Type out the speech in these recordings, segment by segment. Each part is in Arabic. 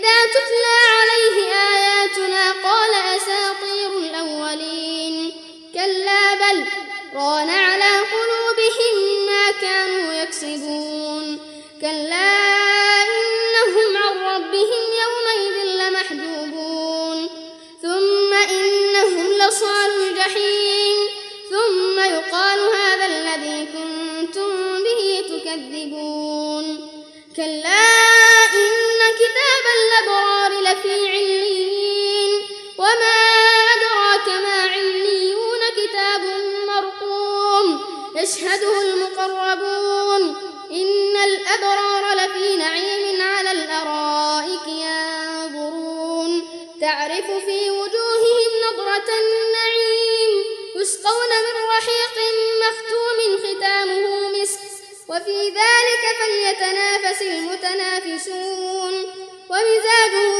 إذا تتلى عليه آياتنا قال أساطير الأولين. كلا بل ران على قلوبهم ما كانوا يكسبون. كلا إنهم عن ربهم يومئذ لمحجوبون. ثم إنهم لصال الجحيم. ثم يقال هذا الذي كنتم به تكذبون. كلا لفي عليين وما أدراك ما عليون كتاب مرقوم يشهده المقربون إن الأبرار لفي نعيم على الأرائك ينظرون تعرف في وجوههم نضرة النعيم يسقون من رحيق مختوم ختامه مسك وفي ذلك فليتنافس المتنافسون ومزاجه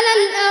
على الأرائك